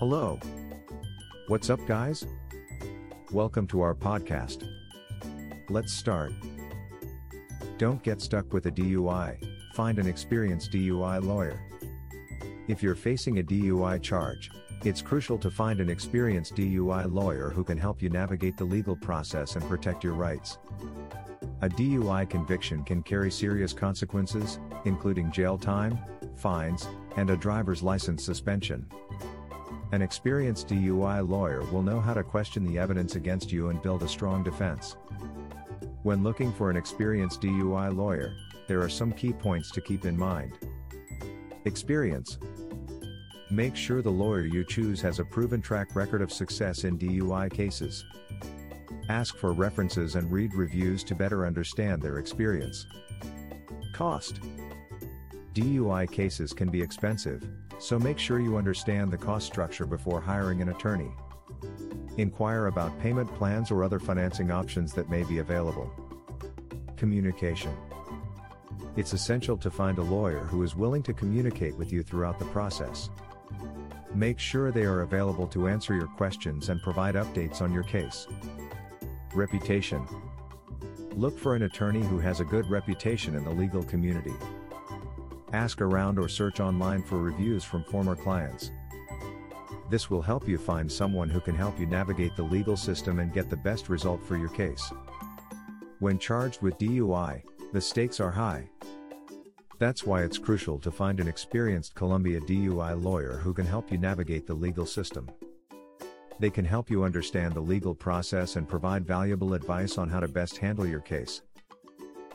Hello. What's up, guys? Welcome to our podcast. Let's start. Don't get stuck with a DUI, find an experienced DUI lawyer. If you're facing a DUI charge, it's crucial to find an experienced DUI lawyer who can help you navigate the legal process and protect your rights. A DUI conviction can carry serious consequences, including jail time, fines, and a driver's license suspension. An experienced DUI lawyer will know how to question the evidence against you and build a strong defense. When looking for an experienced DUI lawyer, there are some key points to keep in mind. Experience Make sure the lawyer you choose has a proven track record of success in DUI cases. Ask for references and read reviews to better understand their experience. Cost DUI cases can be expensive, so make sure you understand the cost structure before hiring an attorney. Inquire about payment plans or other financing options that may be available. Communication It's essential to find a lawyer who is willing to communicate with you throughout the process. Make sure they are available to answer your questions and provide updates on your case. Reputation Look for an attorney who has a good reputation in the legal community. Ask around or search online for reviews from former clients. This will help you find someone who can help you navigate the legal system and get the best result for your case. When charged with DUI, the stakes are high. That's why it's crucial to find an experienced Columbia DUI lawyer who can help you navigate the legal system. They can help you understand the legal process and provide valuable advice on how to best handle your case.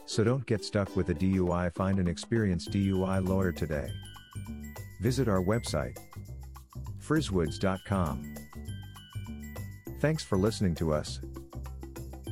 So don't get stuck with a DUI, find an experienced DUI lawyer today. Visit our website, frizwoods.com. Thanks for listening to us.